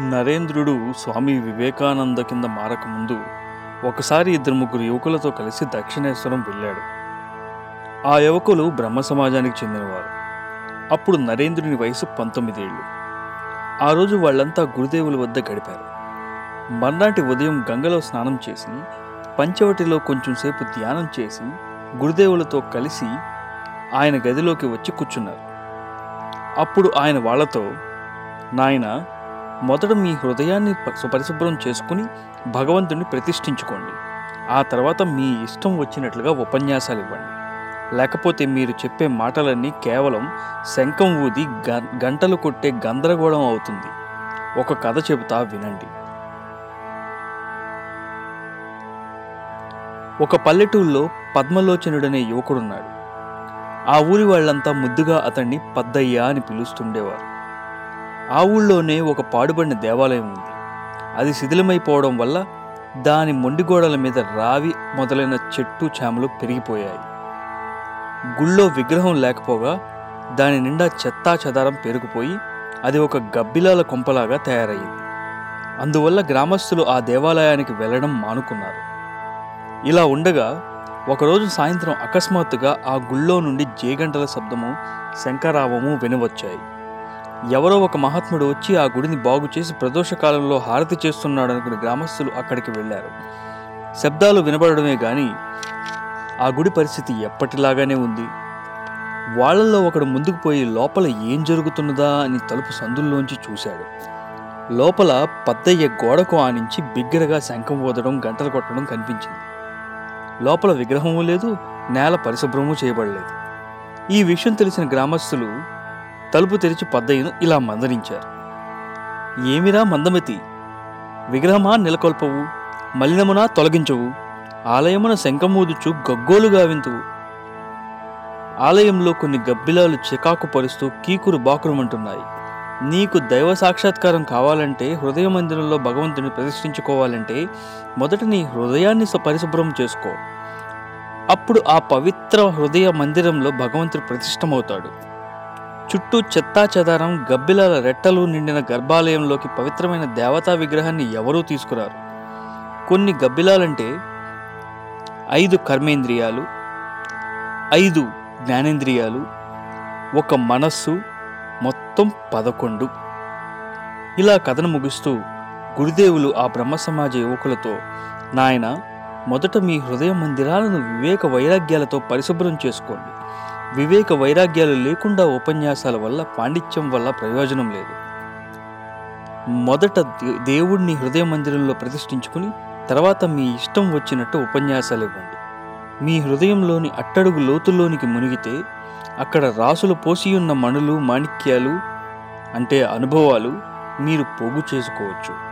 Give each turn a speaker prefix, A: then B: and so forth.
A: నరేంద్రుడు స్వామి వివేకానంద కింద మారకముందు ఒకసారి ఇద్దరు ముగ్గురు యువకులతో కలిసి దక్షిణేశ్వరం వెళ్ళాడు. ఆ యువకులు బ్రహ్మ సమాజానికి చెందినవారు. అప్పుడు నరేంద్రుని వయసు పంతొమ్మిదేళ్ళు. ఆ రోజు వాళ్ళంతా గురుదేవుల వద్ద గడిపారు. మర్నాటి ఉదయం గంగలో స్నానం చేసి పంచవటిలో కొంచెం సేపు ధ్యానం చేసి గురుదేవులతో కలిసి ఆయన గదిలోకి వచ్చి కూర్చున్నారు. అప్పుడు ఆయన వాళ్ళతో నాయన మొదట మీ హృదయాన్ని పరిశుభ్రం చేసుకుని భగవంతుని ప్రతిష్ఠించుకోండి. ఆ తర్వాత మీ ఇష్టం వచ్చినట్లుగా ఉపన్యాసాలు ఇవ్వండి. లేకపోతే మీరు చెప్పే మాటలన్నీ కేవలం శంఖం ఊది గ- గంటలు కొట్టే గందరగోళం అవుతుంది. ఒక కథ చెబుతా వినండి. ఒక పల్లెటూళ్ళలో పద్మలోచనుడనే యువకుడున్నాడు. ఆ ఊరి వాళ్ళంతా ముద్దుగా అతన్ని పద్దయ్య అని పిలుస్తుండేవారు. ఆ ఊళ్ళోనే ఒక పాడుబడిన దేవాలయం ఉంది. అది శిథిలమైపోవడం వల్ల దాని మొండిగోడల మీద రావి మొదలైన చెట్టు చేమలు పెరిగిపోయాయి. గుళ్ళో విగ్రహం లేకపోగా దాని నిండా చెత్తా చెదారం పెరిగిపోయి అది ఒక గబ్బిలాల కొంపలాగా తయారయ్యింది. అందువల్ల గ్రామస్తులు ఆ దేవాలయానికి వెళ్ళడం మానుకున్నారు. ఇలా ఉండగా ఒకరోజు సాయంత్రం అకస్మాత్తుగా ఆ గుళ్ళో నుండి జేగంటల శబ్దము శంకరావము వినవచ్చాయి. ఎవరో ఒక మహాత్ముడు వచ్చి ఆ గుడిని బాగు చేసి ప్రదోష కాలంలో హారతి చేస్తున్నాడు అనుకుని గ్రామస్తులు అక్కడికి వెళ్ళారు. శబ్దాలు వినబడమే కానీ ఆ గుడి పరిస్థితి ఎప్పటిలాగానే ఉంది. వాళ్ళల్లో ఒకడు ముందుకు పోయి లోపల ఏం జరుగుతున్నదా అని తలుపు సందుల్లోంచి చూశాడు. లోపల పద్దయ్య గోడకు ఆనించి బిగ్గరగా శంఖం ఊదడం గంటలు కొట్టడం కనిపించింది. లోపల విగ్రహము లేదు నేల పరిశుభ్రము చేయబడలేదు. ఈ విషయం తెలిసిన గ్రామస్తులు తలుపు తెరిచి పద్దయ్యను ఇలా మందరించారు ఏమిరా మందమతి? విగ్రహమా నెలకొల్పవు మలినమునా తొలగించవు ఆలయమున శంఖమూదుచు గగ్గోలుగా వింతువు ఆలయంలో కొన్ని గబ్బిలాలు చికాకు పరుస్తూ కీకురు బాకురుమంటున్నాయి నీకు దైవ సాక్షాత్కారం కావాలంటే హృదయ మందిరంలో భగవంతుని ప్రతిష్ఠించుకోవాలంటే మొదట నీ హృదయాన్ని పరిశుభ్రం చేసుకో. అప్పుడు ఆ పవిత్ర హృదయ మందిరంలో భగవంతుడు ప్రతిష్టమవుతాడు చుట్టూ చెత్తా చెదారం గబ్బిలాల రెట్టలు నిండిన గర్భాలయంలోకి పవిత్రమైన దేవతా విగ్రహాన్ని ఎవరూ తీసుకురారు. కొన్ని గబ్బిలాలంటే ఐదు కర్మేంద్రియాలు ఐదు జ్ఞానేంద్రియాలు ఒక మనస్సు మొత్తం పదకొండు. ఇలా కథను ముగిస్తూ గురుదేవులు ఆ బ్రహ్మ సమాజ యువకులతో నాయన మొదట మీ హృదయ మందిరాలను వివేక వైరాగ్యాలతో పరిశుభ్రం చేసుకోండి. వివేక వైరాగ్యాలు లేకుండా ఉపన్యాసాల వల్ల పాండిత్యం వల్ల ప్రయోజనం లేదు. మొదట దేవుణ్ణి హృదయ మందిరంలో ప్రతిష్ఠించుకుని తర్వాత మీ ఇష్టం వచ్చినట్టు ఉపన్యాసాలు ఇవ్వండి. మీ హృదయంలోని అట్టడుగు లోతుల్లోనికి మునిగితే అక్కడ రాసులు పోసియున్న మణులు మాణిక్యాలు అంటే అనుభవాలు మీరు పోగు చేసుకోవచ్చు.